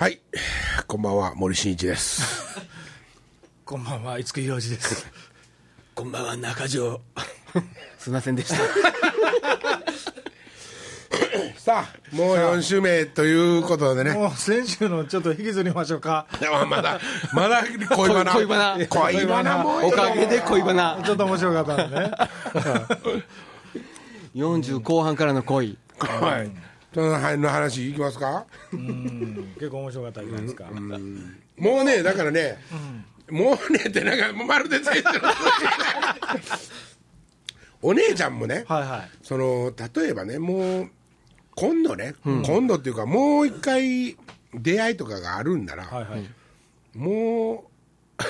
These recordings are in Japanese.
はい。こんばんは、森進一です。こんばんは、五木ひろしです。こんばんは、中条。すいませんでした。さあ、もう4週目ということでね。もう先週のちょっと引きずりましょうか。いやまだ、まだ恋バナ。恋バナ恋バナもうおかげで恋バナ。ちょっと面白かったんでね。40後半からの恋。はい。その話いきますか？うん結構面白かったじゃないですか。もうね、だからね、もうねってなんか、まるで先生のお姉ちゃんもね、はいはい。その例えばねもう今度ね、今度っていうかもう一回出会いとかがあるんなら、はいはい。もう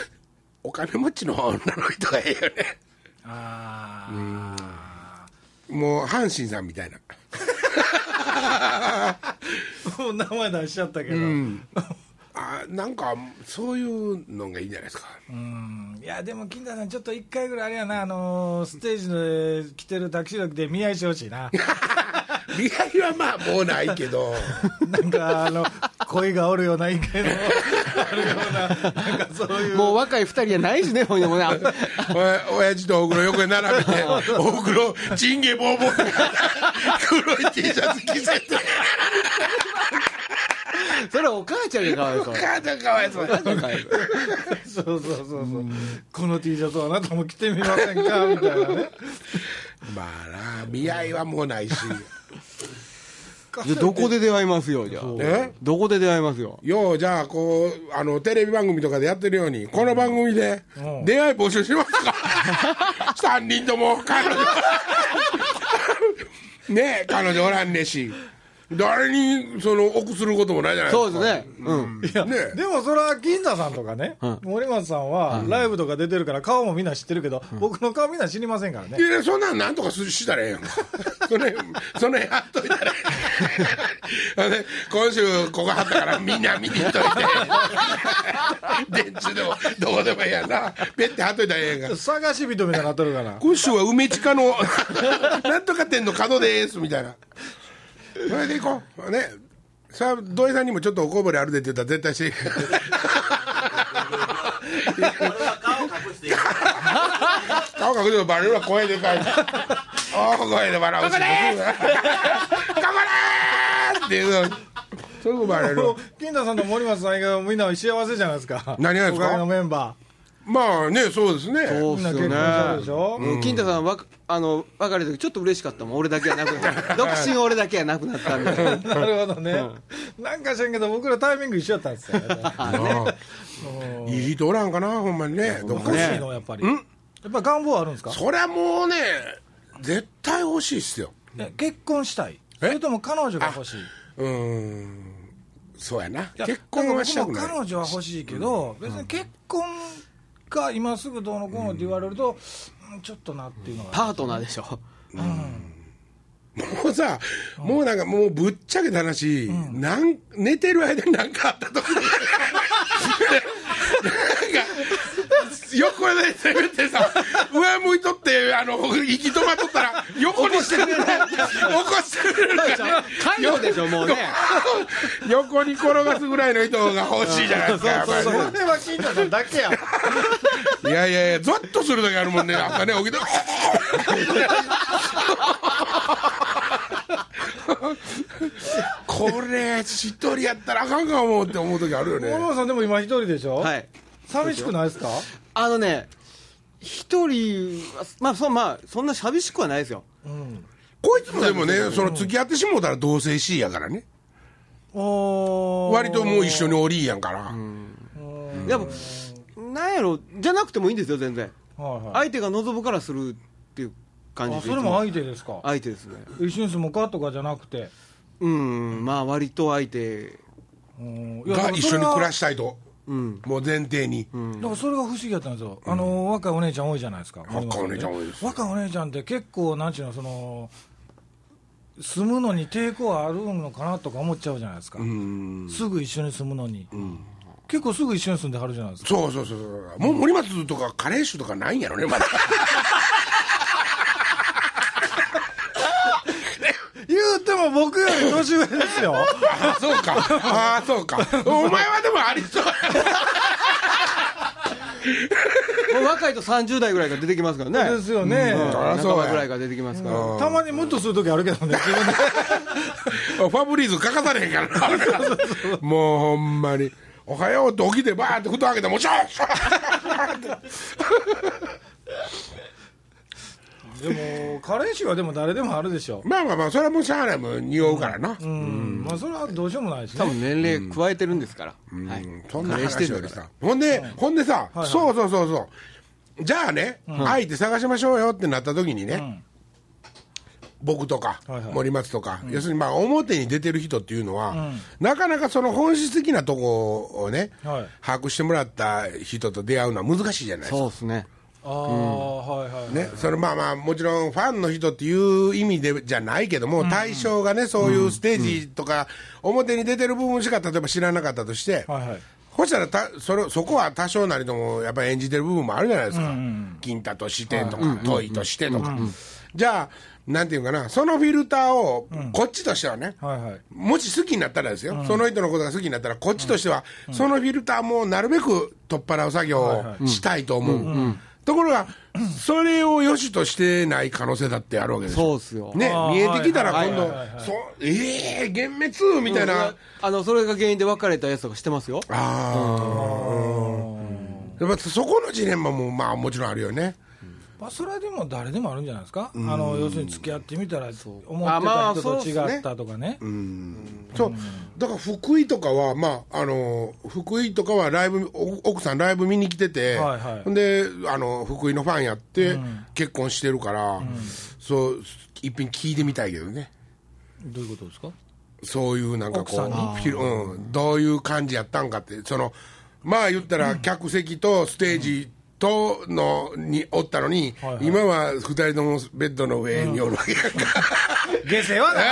お金持ちの女の人がええよねあもう阪神さんみたいなあ。もう名前出しちゃったけど。うん。あなんかそういうのがいいんじゃないですかいや、でも、金田さん、ちょっと一回ぐらいあれやな、あのーステージで着てるタキシード着て見合いしてほしいな。見合いはまあもうないけど なんか、あの、恋がおるような意見のあるような、なんかそういう。もう若い二人やないしね、ほんでもな。お親父とおふくろ横に並べておふくろチンゲボーボー黒い T シャツ着せてそれはお母ちゃんがかわいそう。お母ちゃんかわいそう。そうそうそうそう、この T シャツをあなたも着てみませんかみたいなね。まあな見合いはもうないしじゃあどこで出会いますよ、じゃあ。え？どこで出会いますよ。ようじゃあこうあのテレビ番組とかでやってるようにこの番組でうん。出会い募集しますか？3人とも彼女。ねえ彼女おらんねえし誰にその臆することもないじゃないですか。そうですね。うん。いや、ねでもそれは金田さんとかね、うん。森松さんはライブとか出てるから顔もみんな知ってるけど、僕の顔みんな知りませんからね。いやそんなんなんとかすしたらええやん。か それそれやっといたらほんで今週ここ貼ったからみんな見に行っといて。電池でもどこでもええやんな。ペッて貼っといたらええやんか。探し人みたいになっとるから。今週は梅地下の なんとか店の角ですみたいなそれで行こう。ね。さあ土井さんにもちょっとおこぼれあるでって言ったら絶対して顔隠してもバレるわ声でかい。大声で笑うし。ここで頑張れーっていうのそれもバレるわ金田さんと森松さん以外はみんな幸せじゃないですか。何がですか？おかげのメンバまあねそうですね。ー。みんな結婚したでしょ、うん。金太さんわかあの別れた時ちょっと嬉しかった。もん俺だけはなくなった。独身俺だけはなくなったんでな。るほどね、なんか知らんけど僕らタイミング一緒やったんですよ、いい人おらんかなほんまにね。欲しいのやっぱり。やっぱり願望あるんですか？そりゃもうね絶対欲しいっすよ。え結婚したい？それとも彼女が欲しい？うーん。そうやな。結婚はしたくない。彼女は欲しいけど、別に結婚が今すぐどうのこうのって言われると、うん。ちょっとなっていうのがパートナーでしょ。もうさ、もうなんかもうぶっちゃけた話、なん寝てる間に何かあったとかなんか横で攻めてさ。上向いとってあの息止まっとったら横にしてくれる起こしてくれるから介護でしょもうね。横に転がすぐらいの人が欲しいじゃないですかやっぱり。それは金田さんだけや。いやいやいやゾッとする時あるもんね朝ね。起きて。これ一人やったらあかんかもって思う時あるよね。森本さんでも今一人でしょ、はい寂しくないですか？あのね一人はまあそまあそんな寂しくはないですよ。うん。こいつもでもねその付き合ってしもうたら同棲しいやからね。割ともう一緒におりいやんから、やっぱなんやろじゃなくてもいいんですよ全然。はいはい。相手が望むからするっていう感じで。あそれも相手ですか？相手ですね。一緒に住もうかとかじゃなくて。うんまあ割と相手。が一緒に暮らししたいと、うんもう前提に、だからそれが不思議やったんですよ、あの若いお姉ちゃん多いじゃないですか、若いお姉ちゃん多いです。若いお姉ちゃんって結構、なんちゅうの、その住むのに抵抗あるのかなとか思っちゃうじゃないですか、うん。すぐ一緒に住むのに、結構すぐ一緒に住んではるじゃないですか、そうそうそうそう。もう森松とかカレー酒とかないんやろねまだ言うても僕より年年上ですよ。あそうか。ああそうか。お前はでもありそうや。もう若いと30代ぐらいが出てきますからね。ですよね、うん。あそうぐらいが出てきますから、たまにムッとする時あるけどね自分で。ファブリーズ書かされへんから。なもうほんまに「おはよう」って起きてバーって蓋開けてもうシャーシャーってでもカレー臭はでも誰でもあるでしょ。まあまあまあそれはもうしゃあないもん匂うからな、うん、まあそれはどうしようもないし多ね分年齢加えてるんですから、そんな話よりるんだからさほんで、ほんでさ、はいそうそうそうそう。じゃあね、相手探しましょうよってなった時にね、ん。僕とか、はいはい。森松とか、要するにまあ表に出てる人っていうのは、なかなかその本質的なとこをね、はい。把握してもらった人と出会うのは難しいじゃないですか。そうですねね、それまあまあもちろんファンの人っていう意味でじゃないけども、対象がねそういうステージとか、表に出てる部分しか例えば知らなかったとして、はいはい。そしたらたそれそこは多少なりともやっぱり演じてる部分もあるじゃないですか、金太としてとか、問いとしてとか、じゃあなんていうかなそのフィルターをこっちとしてはね、はいはい。もし好きになったらですよ、その人のことが好きになったら、こっちとしては、そのフィルターもなるべく取っ払う作業をしたいと思う。ところが、それを良しとしてない可能性だってあるわけですよ。そうですよね見えてきたらはい今度ええ幻滅みたいな。あのそれが原因で別れたやつとかしてますよああ。やっぱそこのジレンマもまあもちろんあるよね。まあ、それはでも誰でもあるんじゃないですか、あの要するに付き合ってみたら、思ってた人と違ったとかね、そう。だから福井とかは、まあ、あの福井とかはライブお奥さんライブ見に来てて、はいはい。であの福井のファンやって、結婚してるから、そう一品聞いてみたいけどね。どういうことですか？そういうなんかこううん、どういう感じやったんかって。そのまあ言ったら客席とステージとのにおったのに、はいはい。今は二人ともベッドの上におるわけやんか、下世話だ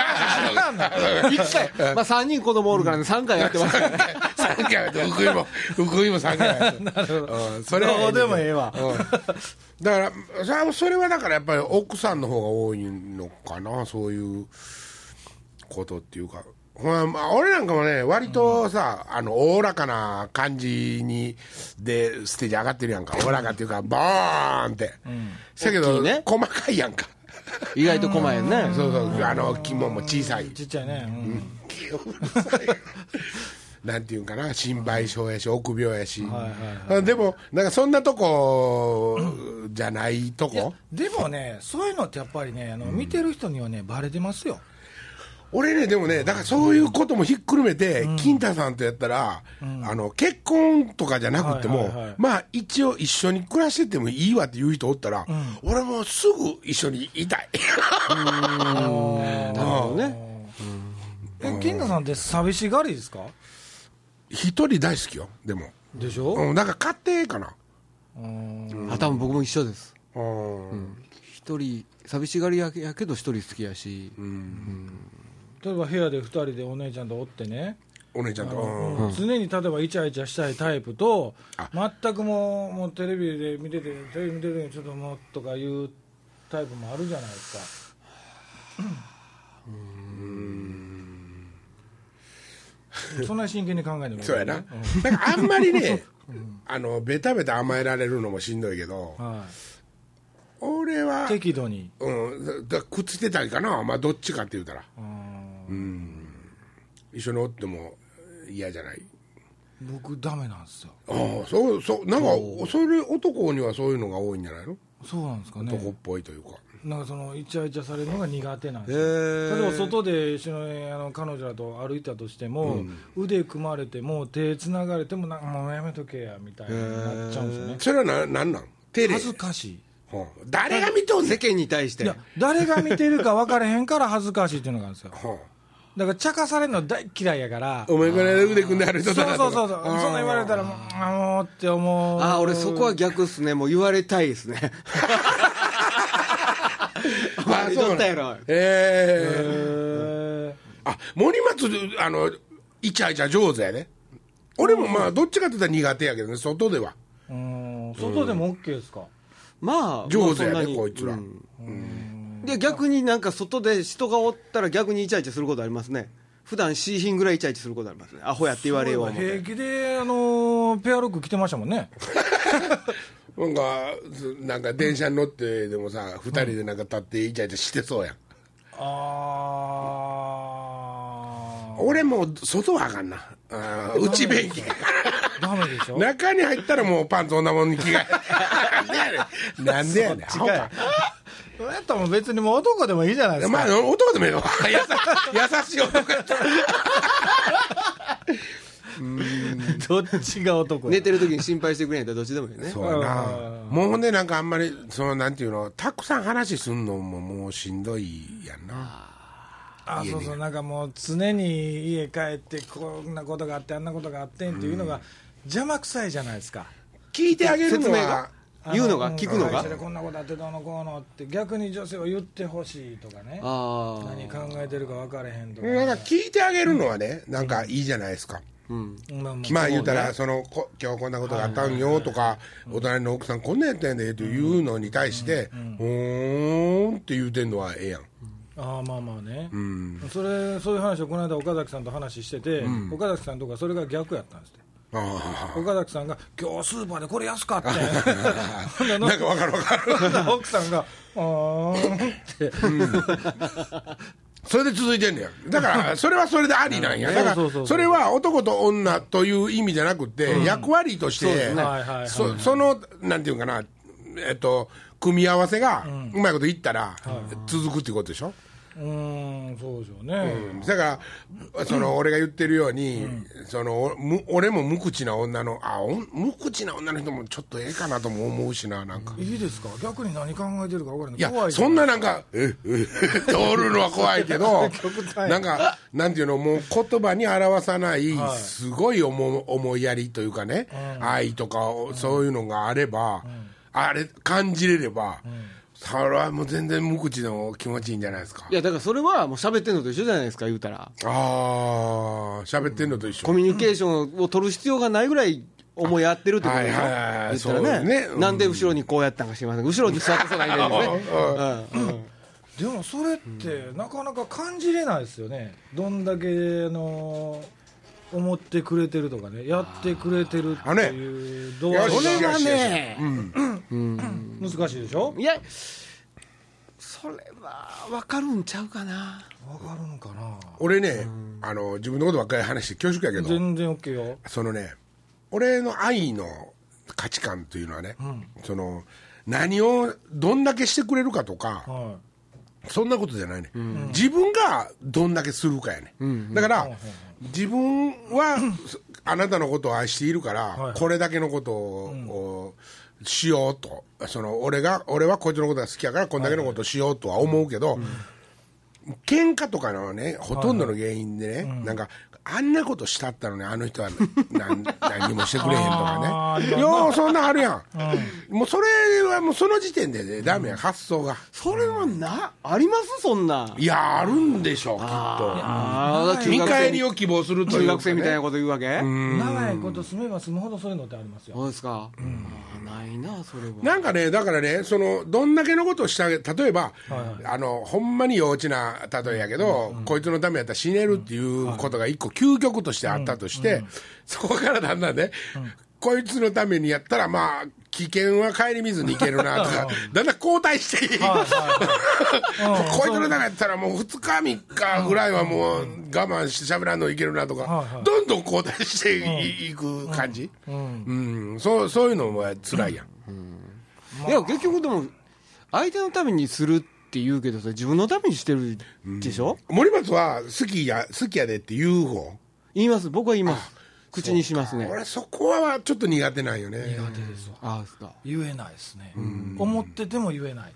1 回まあ3人子供おるからね3回やってます。からね3回やって福井も福井も3回やって なるほど、それはどうでもええわ。うん。だからそれはだからやっぱり奥さんの方が多いのかなそういうことっていうかほらまあ俺なんかもね割とさ、あのおおらかな感じにでステージ上がってるやんか。おおらかっていうかボーンって、だけど、大きいね。細かいやんか。意外と細いね。そうそう。あの肝も小さい。ちっちゃいね、うん。なんていうんかな。心配性やし臆病やし、はいはいでもなんかそんなとこじゃないとこ、でもね、そういうのってやっぱりね、あの見てる人にはね、バレてますよ。俺ねでもねだからそういうこともひっくるめて、金太さんとやったら、あの結婚とかじゃなくても、はいはいはいまあ一応一緒に暮らしててもいいわっていう人おったら、俺もすぐ一緒にいたい。なるほどねえ、金田さんって寂しがりですか？一人大好きよでも、でしょ、うん、なんか家庭かな。うん。あ多分僕も一緒です。うん。一人寂しがりやけやけど一人好きやし、例えば部屋で2人でお姉ちゃんとおってね、お姉ちゃんと、うん。うん。常に例えばイチャイチャしたいタイプと、全くもうもうテレビで見てて、テレビ見てるにちょっともうとかいうタイプもあるじゃないですか。そんなに真剣に考えてみるそうやな、なんかあんまりね、あのベタベタ甘えられるのもしんどいけど、は俺は、適度に。うん、だくっつけたいかな、まあ、どっちかって言うたら、うん一緒におっても嫌じゃない？僕、ダメなんですよ。ああそうそうなんかそれ男にはそういうのが多いんじゃないの、そうなんですかね。男っぽいというか。なんかそのイチャイチャされるのが苦手なんでへすよ、ー例えば外で一緒にあの彼女らと歩いたとしても、腕組まれても手つながれてもなんかもうやめとけやみたいになっちゃうんですよね。それはななんなん？テレ恥ずかしい。うん誰が見とん？世間に対して。いや誰が見てるか分からへんから恥ずかしいっていうのがあるんですよ。はだから茶化されるの大嫌いやから。あお前これ腕組んであるそう人だなとかそうそうそう。そんな言われたらもうあもうって思う。あ俺そこは逆っすね。もう言われたいですね。まあ言っとったやろ。ええへあ森松あのイチャイチャ上手やね俺もまあどっちかって言ったら苦手やけどね外では。ーうん外でも OK ですか、まあ上手やねこいつら。うんで逆になんか外で人がおったら逆にイチャイチャすることありますね。普段 C 品ぐらいイチャイチャすることありますね。アホやって言われよう平気であのペアルック着てましたもんね。なんかずなんか電車に乗ってでもさ二人でなんか立ってイチャイチャしてそうやん。ああ俺もう外はあかんな。内便器。やかダメでしょ。ら 中に入ったらもうパンツ女物に着替え。なんでやねん。なんでやねん。アホかそれやったら別にもう男でもいいじゃないですか、まあ男でもいいよ。優 し優しい男やったら。どっちが男や？寝てる時に心配してくれんやったらどっちでもいいね。そうやな。もうほんでなんかあんまりそのなんていうのたくさん話すんのももうしんどいやんな。あそうそう。なんかもう常に家帰ってこんなことがあってあんなことがあってんっていうのが邪魔くさいじゃないですか。聞いてあげるのは言うのがあ聞くのが？会社でこんなことあってどうのこうのって逆に女性は言ってほしいとかね。ああ何考えてるか分からへんとか、なんか聞いてあげるのはねなんかいいじゃないですか。うん。まあままあ言うたらそのこ今日こんなことがあったんよとかお隣の奥さんこんなんやったんやでというのに対して「うーん」って言うてんのはええやん。ああまあまあね、うん。それそういう話をこの間岡崎さんと話してて、岡崎さんとかそれが逆やったんですって。あ岡崎さんが「今日スーパーでこれ安かった。ん」あなんかわかるわかる。奥さんが「あー。ん」ってそれで続いてんねや。だからそれはそれでありなんや。だからそれは男と女という意味じゃなくて役割としてそのなんていうかなえっと組み合わせがうまいこといったら続くっていうことでしょ？うーんそうでしょうね、だからその俺が言ってるように、そのおむ俺も無口な女のあお無口な女の人もちょっとええかなとも思うしななんか、いいですか？逆に何考えてるか分からない。いや怖いそんななんかええ 通るのは怖いけど なんかなんていうのもう言葉に表さないすごい思思いやりというかね、愛とかそういうのがあれば、あれ感じれれば、それはもう全然無口の気持ちいいんじゃないですか。いやだからそれはもう喋ってんのと一緒じゃないですか言うたら。ああ喋ってんのと一緒、コミュニケーションを取る必要がないぐらい思い合ってるってことでしょ？はいはいはい言ったそうらね。ねうん。なんで後ろにこうやったんか知りません。後ろに座ってそうないでですね でもそれってなかなか感じれないですよね。どんだけあの思ってくれてるとかねやってくれてるっていう度合いよしそれはよし。よしね難しいでしょ？いやそれは分かるんちゃうかな。分かるのかな？俺ね、あの自分のことばっかり話して恐縮やけど全然 OK よ。そのね俺の愛の価値観というのはね、その何をどんだけしてくれるかとか、はそんなことじゃないね、自分がどんだけするかやね、だから、自分はそあなたのことを愛しているから、はい。これだけのことを、しようと。その俺が俺はこいつのことが好きやからこんだけのことをしようとは思うけど、喧嘩とかのねほとんどの原因でね、なんかあんなことしたったのにあの人は何 何にもしてくれへんとかね。ようそんなあるやん、もうそれはもうその時点でねダメや、発想が。それはなあります？そんな。いやあるんでしょうきっと。見返りを希望するというね。学生みたいなこと言うわけ？長いこと住めば住むほどそういうのってありますよ。そうですか、あーないなそれは。なんかねだからねそのどんだけのことをしてあげ例えば、はいあのほんまに幼稚な例えやけど、こいつのためやったら死ねるっていうことが一個究極としてあったとして、そこからだんだんね、こいつのためにやったらまあ危険は顧みずにいけるなとか だんだん後退していい、はいはいはい。こいつのためやったらもう2日3日ぐらいはもう我慢して喋らんのいけるなとか、はいはい。どんどん後退してい,、く感じ、うん。そうそういうのは辛いやん、いや結局でも相手のためにするって言うけどさ自分のためにしてるでしょ、森松は好きや好きやでって言う方？言います。僕は言います口にしますね。俺そこはちょっと苦手なんよね。苦手ですわ。あすか。言えないですね。思ってても言えない。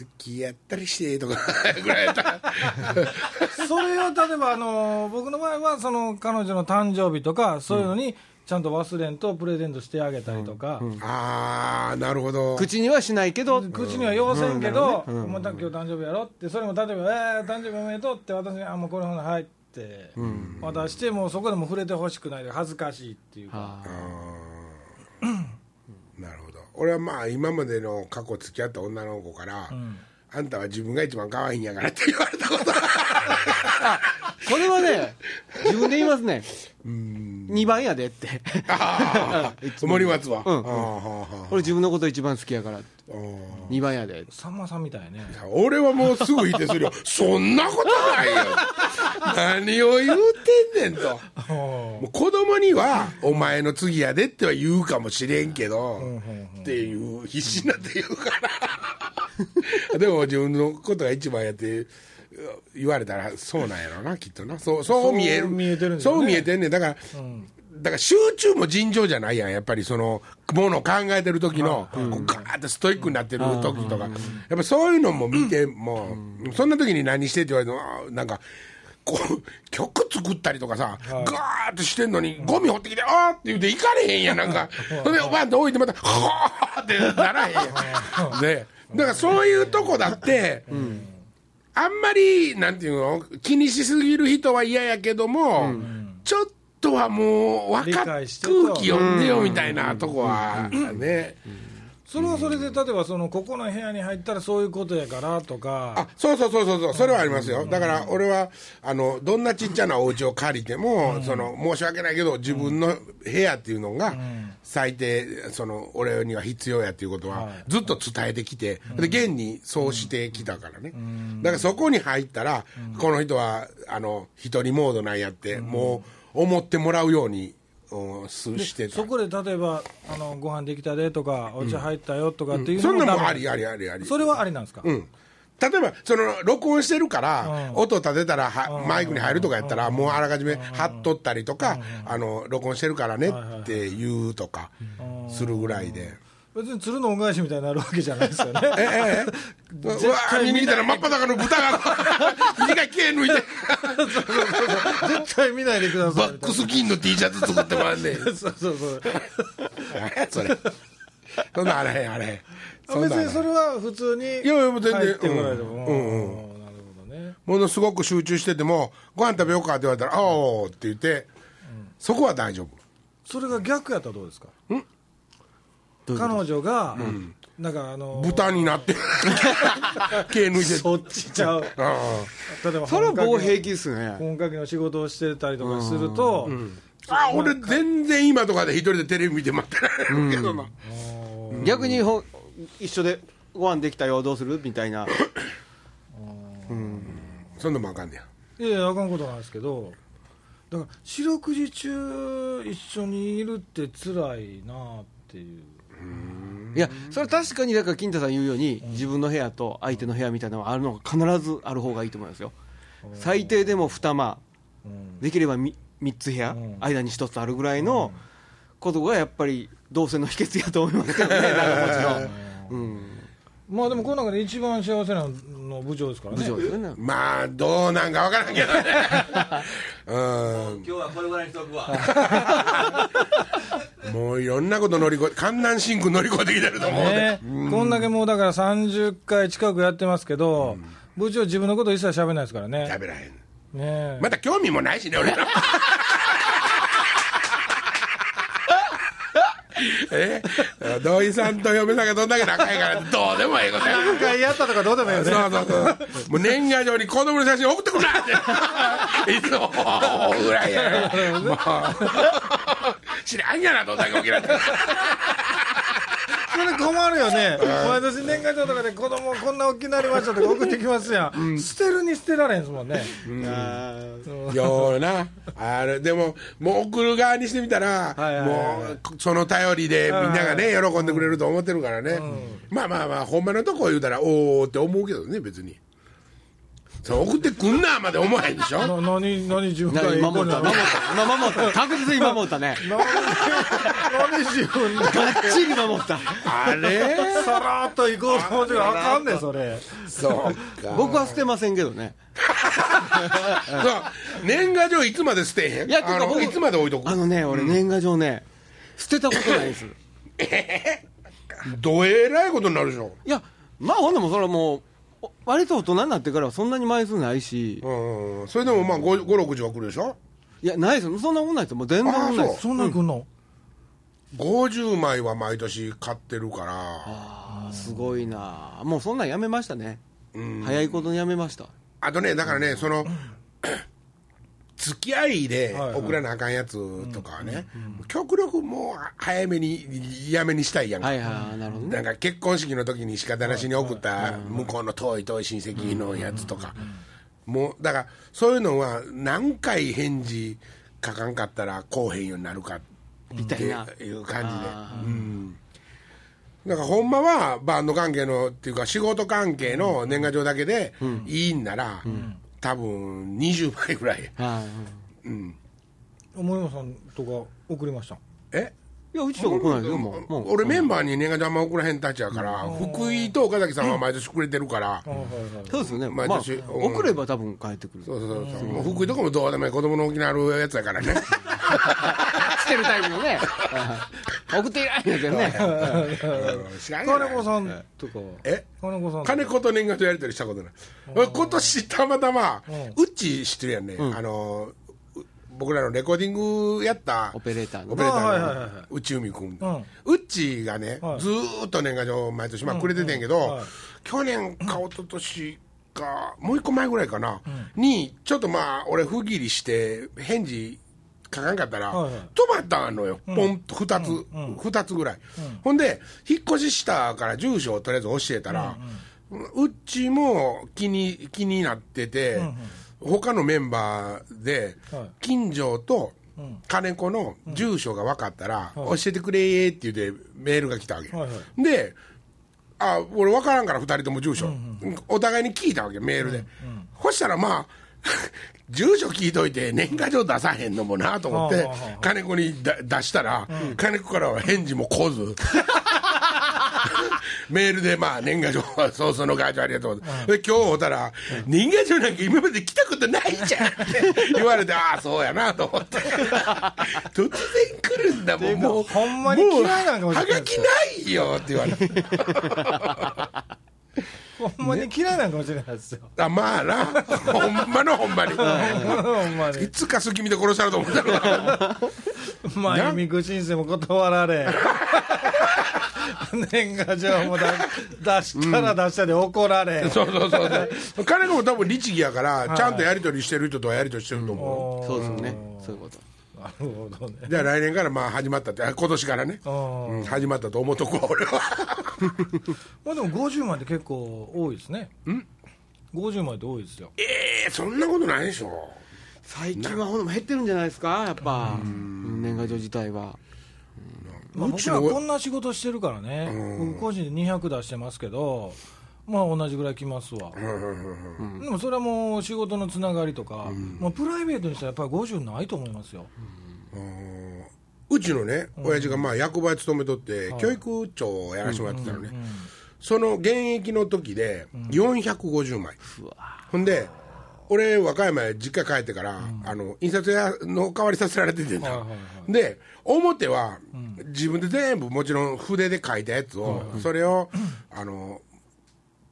好きやったりしてとか ぐらいやった。ら それを例えばあの僕の場合はその彼女の誕生日とかそういうのにちゃんと忘れんとプレゼントしてあげたりとか、ああなるほど。口にはしないけど。口には要せんけど、お前今日誕生日やろって、それも例えば、えー、誕生日おめでとうって私に、あ、もうこれほな、はいって渡して、もうそこでも触れてほしくないで、恥ずかしいっていうか、あ なるほど。俺はまあ今までの過去付き合った女の子から、あんたは自分が一番可愛いんやからって言われたこと。それはね自分で言いますね。2番やでって。ああ 森松は、うん。俺自分のこと一番好きやからああ2番やで。さんまさんみたいね。あ俺はもうすぐ否定するよ。そんなことないよ。何を言うてんねんと。もう子供には「お前の次やで」っては言うかもしれんけど、っていう必死になって言うから。でも自分のことが一番やって言われたらそうなんやろなきっとな。そうそう見える。そう見えてるんですよね。そう見えてんねん。だから、だから集中も尋常じゃないやん。やっぱりそのものを考えてる時の、こうガーッとストイックになってる時とか、やっぱそういうのも見て、もうそんな時に何してって言われてもなんかこう曲作ったりとかさ、ガーッとしてんのにゴミ掘ってきて「あー」って言うて行かれへんやん。なんかそれでバンと置いてまた「はーってならへんやん。でだからそういうとこだって、あんまりなんていうの気にしすぎる人は嫌やけども、ちょっとはもう分かっ空気読んでよみたいなとこはね、それはそれで例えばそのここの部屋に入ったらそういうことやからとあかそうそうそうそうそう。それはありますよ。だから俺はあのどんなちっちゃなお家を借りても、その申し訳ないけど自分の部屋っていうのが最低その俺には必要やっていうことはずっと伝えてきて、で現にそうしてきたからね、だからそこに入ったら、この人はあの一人モードなんやって、もう思ってもらうように、してた。そこで例えばあのご飯できたでとかお茶入ったよとかっていうそんなのもダメもんありありありあり。それはありなんですか、うん。例えばその録音してるから、音立てたらはマイクに入るとかやったら、もうあらかじめ貼っとったりとか、あの録音してるからねって言うとかするぐらいで。別に鶴の恩返しみたいになるわけじゃないですよね。えええ。うわ見に来たら真っ裸の豚が短い毛抜いて絶対見ないでください。バックスキンの T シャツ作ってもらんねん。そうそうそう。それ。そんなんあれへんあれへん。別にそれは普通にいやいや全然入ってこられても、うんうん。なるほどね。ものすごく集中しててもご飯食べようかって言われたら「ああ」って言ってそこは大丈夫。それが逆やったらどうですか？彼女が、なんかあの豚になって。毛抜いて。そっちちゃう。あ例えばそれは棒平気ですね。本格の仕事をしてたりとかすると、ああ俺全然今とかで一人でテレビ見て待ってられるけどな、逆にほ一緒でご飯できたよどうする？みたいな。そんなんもあかんねや。いやいやあかんことなんですけど。だから四六時中一緒にいるって辛いなっていういやそれ確かにだから金太さん言うように自分の部屋と相手の部屋みたいなのがあるのが必ずある方がいいと思いますよ。最低でも2間。うん。できれば 3, つ部屋。うん。間に1つあるぐらいのことがやっぱり同棲の秘訣やと思いますけどね長持ちのうん。まあでもこの中で一番幸せなの部長ですからね。部長ですよね。まあどうなんかわからんけどね。うん。今日はこれぐらいにしとくわ もういろんなこと乗り越え観南シンク乗り越えてきてると思うで、ね。こんだけもうだから30回近くやってますけど、部長自分のこと一切喋らないですからね。喋らへん。ねまた興味もないしね俺らえ？土井さんと嫁さんがどんだけ仲いいからどうでもいいことや。何回やったとかどうでもいいよね。そうそうそう。もう年賀状に子供の写真送ってくるなって。いつもぐらいや もう。知らんやなどんだけ起きられたそれ困るよね。毎年年賀状とかで子供こんな大きくなりましたとか送ってきますやん、捨てるに捨てられへんですもんね、ような。あれでももう送る側にしてみたら、もうその頼りでみんながね喜んでくれると思ってるからね、まあまあまあほんまのとこ言うたらおおって思うけどね別にそう送ってくんなまで思わへんでしょ？な何何自分がな今守ったな守った今守った。確実に守ったね。何自分が。がっちり守った。あれ？さらっと行こうと思ってあかんねんそれ。そうか。僕は捨てませんけどね。そう。年賀状いつまで捨てへん？いやてかあの僕いつまで置いとく？あのね俺年賀状ね捨てたことないです。どえらいことになるでしょ。いやまあほんでもそれはもうお割と大人になってからはそんなに枚数ないし。うんそれでもまあ56時は来るでしょ？いやないですよ。そんなもんないですよ。もう全然ないですそんなん来ん。の、50枚は毎年買ってるから。ああすごいな。もうそんなんやめましたね。うん。早いことにやめました。あとねだからねその付き合いで送らなあかんやつとかはね、極力もう早めにやめにしたいやんか、はいはいなるほどね。なんか結婚式の時に仕方なしに送った向こうの遠い遠い親戚のやつとか、もうだからそういうのは何回返事書かんかったらこうへんようになるかってたいな。いう感じで。あ、うん、だからほんまはバンド関係のっていうか仕事関係の年賀状だけでいいんなら、多分20枚ぐらい、はいうん、森本さんとか送りました？え？いやうちとか来ないですよ。もうもう俺メンバーに年賀状あんま送らへんたちやから、福井と岡崎さんは毎年くれてるから、あはいはいそうですよね。まあ毎年うん。送れば多分帰ってくる。そうそうそう、もう福井とかもどうでもいい。子供の沖縄あるやつやからね 捨てるタイプのね。送っていないんだけどね。うん。知らん。がな金子さん。とかはえ金子さん。金子と年賀状やり取りしたことない俺今年たまたまううっち知ってるやん。ね、あのう僕らのレコーディングやったオペレーターのオペレーターの内海君、うっちがね、はいずーっと年賀状毎年まあくれててん。けど、はい去年か一昨年かもう一個前ぐらいかな、にちょっとまあ俺不義理して返事書かんかったら、はいはい。止まったのよ、ポンと2つ、二つぐらい、ほんで引っ越ししたから住所をとりあえず教えたら、うっちも気に気になってて、他のメンバーで、はい。近所と金子の住所が分かったら、教えてくれって言ってメールが来たわけ、はいはであ俺分からんから2人とも住所、お互いに聞いたわけメールで、そしたらまあ住所聞いといて年賀状出さへんのもなと思って金子にだ出したら、金子からは返事も来ず。メールでまあ年賀状はそうそのガ状ありがとう、で今日会うたら、年賀状なんか今まで来たことないじゃん。っ て言われてああそうやなと思って。突然来るんだもん。もうほんまに嫌いなんかもしれないはがきないよって言われてほんまに嫌いなんかもしれないですよ。あまあな。ほんまのほんまに。ほんまに。いつか隙見で殺したると思ったら。前見口申請も断られ。年賀状もだ出したら出したで怒られ、そうそうそうそう。彼も多分律儀やからちゃんとやり取りしてる人とはやり取りしてると思そうですよね。そういうこと。なるほどね。うじゃあ来年からまあ始まったってあ今年からね、うん、始まったと思っとくわ俺は まあでも50枚って結構多いですね。ん？50枚って多いですよ。ええそんなことないでしょ。最近はほんま減ってるんじゃないですかやっぱ。年賀状自体は。まあ、僕うちのらこんな仕事してるからね、僕個人で200出してますけどまあ同じぐらい来ますわ、でもそれはもう仕事のつながりとか、まあ、プライベートにしたらやっぱり50ないと思いますよ、うちのね親父がまあ役場に勤めとって、教育長をやらせてもらってたのね、その現役の時で450枚、ほんで俺和歌山へ実家帰ってから、あの印刷屋の代わりさせられててんだ、で表は自分で全部もちろん筆で書いたやつを、それをあの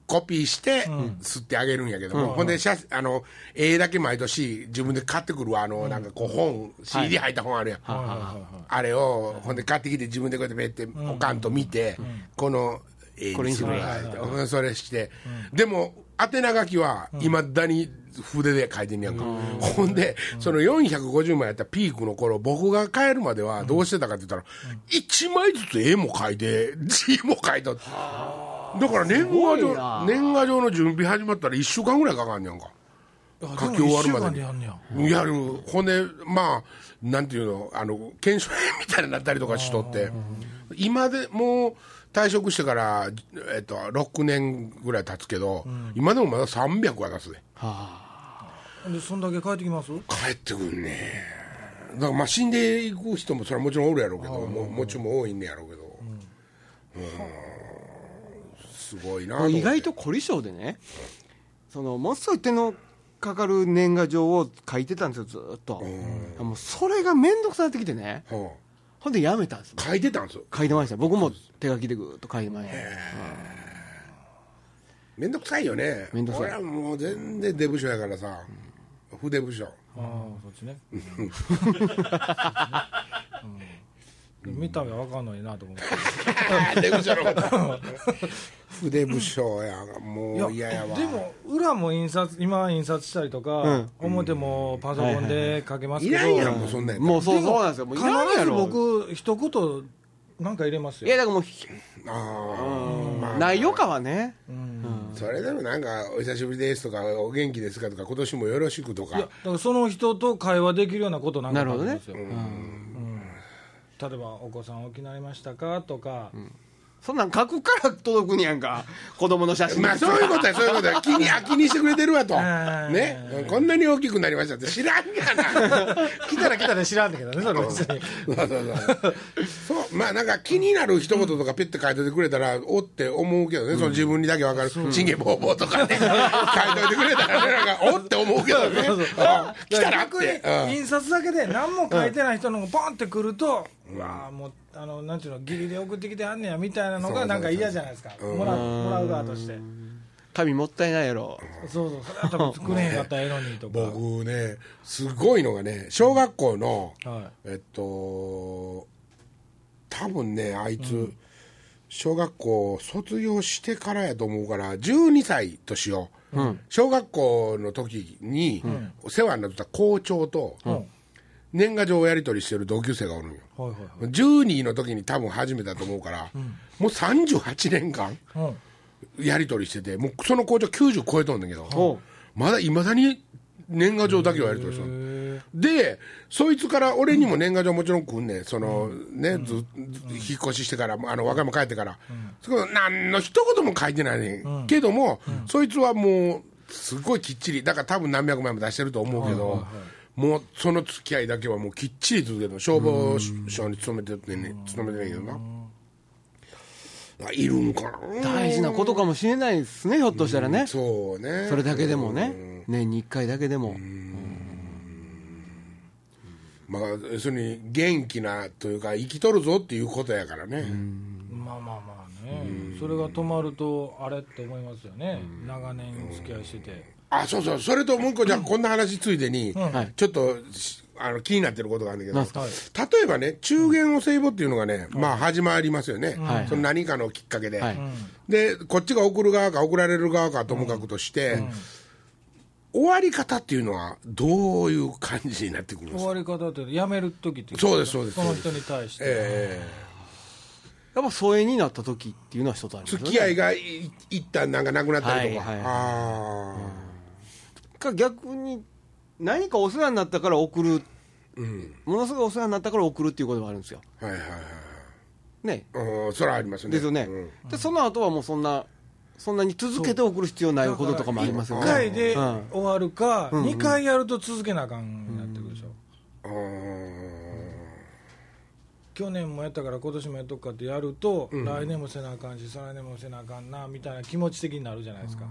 コピーして吸ってあげるんやけども、ほんで写あの絵だけ毎年自分で買ってくるわあの、なんかこう本 CD 入った本あるやん、あれをほんで買ってきて自分でこうやってペッておかんと見て、この絵にするそれして、でも宛名書きはいまだに筆で書いてんねやんか、ほんでその450枚やったピークの頃僕が帰るまではどうしてたかって言ったら、1枚ずつ絵も書いて字も書いとってだから年賀状な。年賀状の準備始まったら1週間ぐらいかかんねやんか。書き終わるまでに。るほんでまあなんていうのあの検証編みたいになったりとかしとって。今でもう退職してから、えっと、6年ぐらい経つけど、今でもまだ300は出すで。でそんだけ帰ってきます？帰ってくんねだからまあ死んでいく人もそれはもちろんおるやろうけどももちろん多いんねやろうけど。うんすごいな意外と凝り性でねそのものすごい手のかかる年賀状を書いてたんですよずーっと。もうそれが面倒くさくなってきてね。はほんでやめたんです書いてたんですよ。書いてました。僕も手書きでぐーっと書いてました。めんどくさいよね。めんどくさい。俺はもう全然出部署やからさ。筆部署ああそっちね見た目わかんのになと思って。筆 武将やもうい嫌やわ。でも裏も印刷今印刷したりとか、表もパソコンで書けますけど、いらんやんもうそんなんもうそうそうなんですよ。もういらん必ずやろ僕一言なんか入れますよ。いやだからもうひあーまあ。内容かはね。それでもなんか「お久しぶりです」とか「お元気ですか?」とか「今年もよろしく」とか。いやだからその人と会話できるようなことなんかなるほどね例えば「お子さんお起きになりましたか?」とか、そんなん書くから届くんやんか。子供の写真。まあそういうことやそういうことや。気にあ気にしてくれてるわと。ー。ね。こんなに大きくなりましたって。知らんがな。来たら来たで知らんだけどねそれ別にそう。そうそうそう。まあなんか気になる一言とかペッて書いといてくれたらおって思うけどね。その自分にだけ分かる「チンゲボーボー」とかね。書いといてくれたらねなんかおって思うけどね。うん来たらっ逆にてうん。印刷だけで何も書いてない人のがポンってくると、うわあもうあのなんちゅうの義理で送ってきてはんねやみたいなのがなんか嫌じゃないですか。もらうもらう側として。紙もったいないやろ。そうそうそれは多分作れへんかったらええのにとか。僕ねすごいのがね小学校のはえっと多分ねあいつ、小学校卒業してからやと思うから12歳としよ。う、小学校の時に、お世話になってた校長と、い、うん年賀状をやり取りしてる同級生がおるんよ。はいはいはい。12の時に多分始めたと思うから、もう38年間うんやり取りしててもうその校長90超えとんだけど、まだいまだに年賀状だけはやり取りしてるでそいつから俺にも年賀状もちろん来んねん。その、ねずず引っ越ししてからあの和歌山帰ってから、そこ何の一言も書いてないねん、けども、そいつはもうすごいきっちりだから多分何百枚も出してると思うけど、もうその付き合いだけはもうきっちり続けてる消防署に勤めてってね勤めてけどな、あいるんかな。大事なことかもしれないですねひょっとしたらね。そうね。それだけでもね。年に1回だけでも。まあ要するに元気なというか生きとるぞっていうことやからね、まあまあまあね。それが止まるとあれって思いますよね。長年付き合いしててあそうそう。それともう一個じゃあこんな話ついでに、はい。ちょっとしあの気になってることがあるんだけど。例えばね中元お歳暮っていうのがね、まあ始まりますよね、はい。その何かのきっかけで、はい。でこっちが送る側か送られる側かともかくとして、終わり方っていうのはどういう感じになってくるんですか？終わり方って辞める時っていそうですそうです。その人に対して、えやっぱ疎遠になった時っていうのは一つありーますよね。付き合いがい一旦なんかなくなったりとか、はいはいあか逆に何かお世話になったから送る。あうん。ものすごいお世話になったから送るっていうこともあるんですよ。はいはいはいね。うんそれはありますよね。ですよね、うん。でその後はもうそんなそんなに続けて送る必要ないこととかもありますよ1ね回でうん。終わるか、2回やると続けなあかん去年もやったから今年もやっとくかってやると、来年もせなあかんし再来年もせなあかんなみたいな気持ち的になるじゃないですか、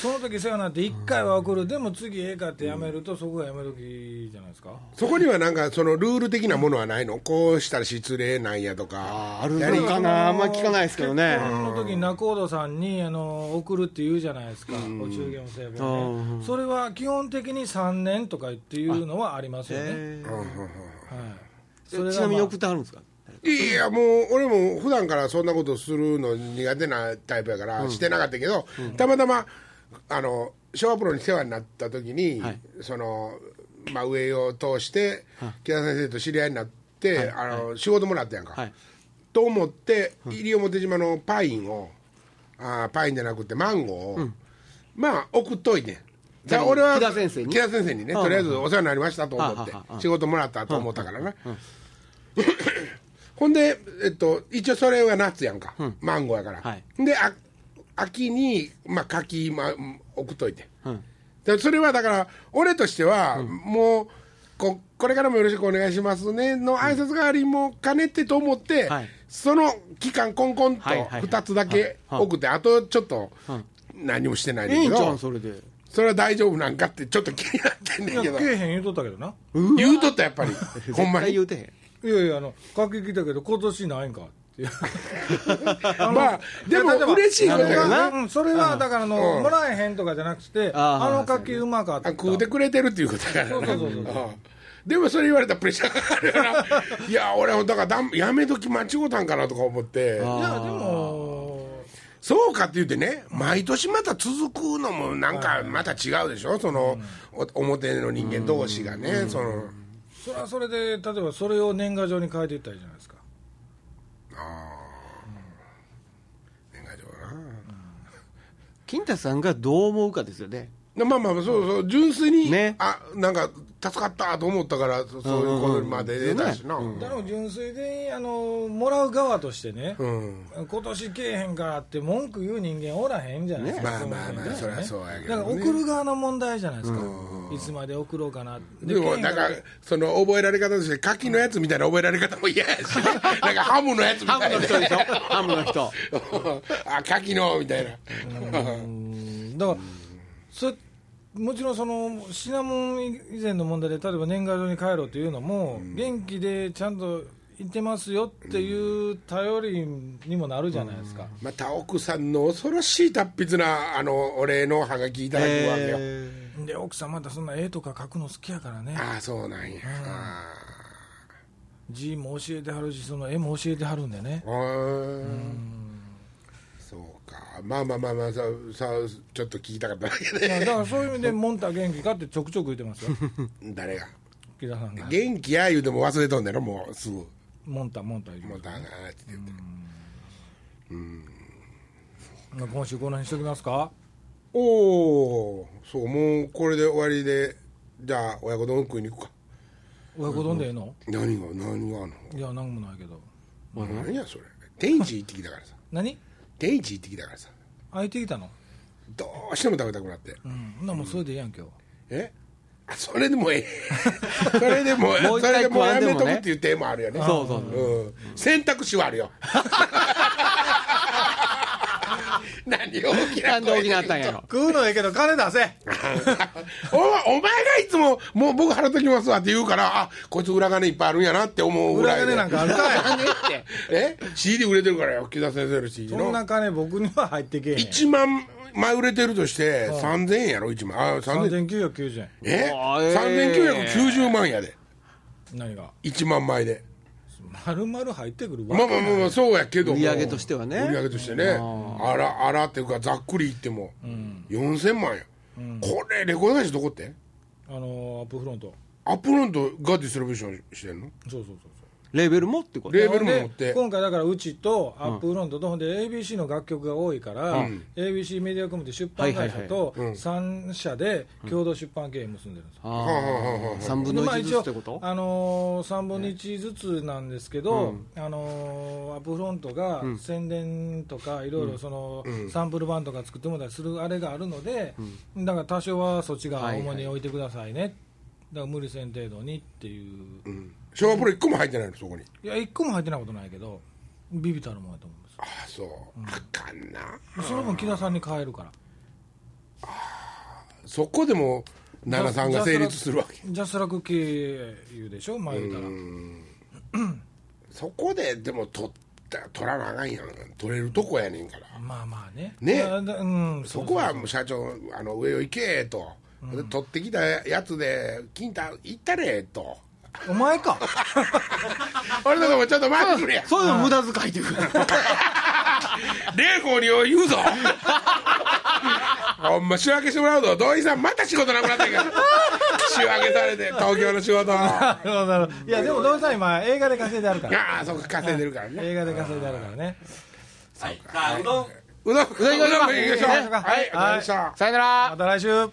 その時世話になって1回は送る。でも次ええかってやめると、そこがやめ時じゃないですか。そこにはなんかそのルール的なものはないの？こうしたら失礼なんやとかああるやりのかな？あんま聞かないですけどね。結婚の時に仲人さんにあの送るって言うじゃないですか、お中元お歳暮うん。ね、それは基本的に3年とかっていうのはありますよね、えー。はい、ちなみに送っってあるんですか？いやもう俺も普段からそんなことするの苦手なタイプやからしてなかったけど、たまたまあの昭和プロに世話になった時に、はい。そのまあ、上を通して木田先生と知り合いになって、あの仕事もらったやんか、はい。と思って西表島のパインをあーパインじゃなくてマンゴーを、まあ送っといてん。じゃあ俺は木田先生に？ねはあとりあえずお世話になりましたと思って仕事もらったと思ったからな ほんで、えっと、一応それは夏やんか、マンゴーやから、はい。であ秋に、まあ、柿、まあ、送っといて。うん。でそれはだから俺としては、もうここれからもよろしくお願いしますねの挨拶代わりも兼ねてと思って、はい。その期間コンコンとはいはいはい。2つだけはい。送って、あとちょっと何もしてないねんけど、それで。それは大丈夫なんかってちょっと気になってんねんけど。けえへん言うとったけどな。言うとったやっぱり。ほんまに。絶対言うてへんいやいやあの書き来たけど今年ないんか？っていう。まあでも嬉しいことやうんそれはだからあの、うん。もらえへんとかじゃなくてあの柿うまかったあ食うてくれてるっていうことやから。なそうそうそうそう。うん。でもそれ言われたらプレッシャーかかるからいや俺だからだやめ時間違うたんかなとか思って。いやでもそうかって言ってね毎年また続くのもなんかまた違うでしょ？その、お表の人間同士がね、そのそれはそれで例えばそれを年賀状に変えていったらいいじゃないですか。年賀状な。金太さんがどう思うかですよねまあまあそうそう純粋に、ね。あなんか助かったと思ったからそそういうことまで出たしな、うんだから純粋にあのもらう側としてね、今年けえへんからって文句言う人間おらへんじゃないですか、まあまあまあそりゃそうやけどね。だから送る側の問題じゃないですか、いつまで送ろうかなでもなんかその覚えられ方として柿のやつみたいな覚えられ方も嫌やし、ね、なんかハムのやつみハたいな。ムの人でしょ？ハムの人。あ柿のみたいな。うん。だからそもちろんそのシナモン以前の問題で例えば年賀状に帰ろうというのも、元気でちゃんと行ってますよっていう頼りにもなるじゃないですか、また奥さんの恐ろしい達筆なあのお礼のハガキいただくわけよ、えで奥さんまたそんな絵とか描くの好きやからね。ああそうなんや、あ字も教えてはるしその絵も教えてはるんでね。あそうか。まあまあまあまあささちょっと聞きたかっただけで。だからそういう意味でモンタ元気かってちょくちょく言ってますよ。誰が？木田さんが。元気や言うても忘れとんねんろもうすぐ。モンタモンタ言うもうだなって言ってまあ今週この辺にしときますか？おおそうもうこれで終わりで。じゃあ親子丼食いに行くか。親子丼でええの、何が何があんの？いやなんもないけど。何やそれ。天一行ってきたからさ。何？天一行ってきたからさ。空いてきたの？どうしても食べたくなって。うん。ほんならもうそれでええやん今日。え？あそれでもええ。それでももう一回それでもうやめとくっていう手もあるよね。そうそう。うん、選択肢はあるよ 何大きななんで大きなあったんやろ？食うのええけど金出せ。お お前がいつも「もう僕払っときますわ」って言うからあこいつ裏金いっぱいあるんやなって思うぐ裏らいで。金なんかあるかい。え？CD 売れてるからよ木田先生の CD の。そんな金僕には入ってけえへん。1万枚売れてるとして3000円やろ？1万。あ3000 3990円。え？あえー。3990万やで。何が？1万枚で丸々入ってくるわまあまあまあまあそうやけども。売り上げとしてはね。売り上げとしてね。あらあらっていうかざっくり言っても。4000万や。これレコード会社どこって？あのアップフロント。アップフロントが distribution してんの？そうそうそうレーベルもってこと。レーベルもで持って。今回だからうちとアップフロントと、ほんで ABC の楽曲が多いから、ABC メディアコムって出版会社と3社で共同出版経営結んでるんですよ、ああ。3分の1ずつってこと？あのー、3分の1ずつなんですけど、あのーアップフロントが宣伝とかいろいろその、サンプル版とか作ってもらったりするあれがあるので、だから多少はそっちが主に置いてくださいね、だから無理せん程度にっていう、うん。昭和プロ1個も入ってないのそこに。いや一個も入ってないことないけどビビたるもんやと思うんです。よああそう。あかんな。その分木田さんに変えるから。そこでも奈々さんが成立するわけ。ジャスラック経由でしょ前言うたら。そこででも取った取らなあかんやん。取れるとこやねんから。まあまあね。ね。いやだうんそこはもう社長あの上を行けと、で取ってきたやつで金太行ったれと。お前か。俺のとこちょっと待ってくれや。そういうの無駄遣いっていう。か霊峰に言うぞ。ほんま仕分けしてもらうぞ。土井さんまた仕事なくなってんから。仕分けされて東京の仕事。あなるほどなるほど。いやでも土井さん今映画で稼いであるから。あそこ稼いでるからね。映画で稼いであるからね。はいさあうどん。うどんうどんう。どん行きましょう。ねはい。ありがとうございましたさよなら。また来週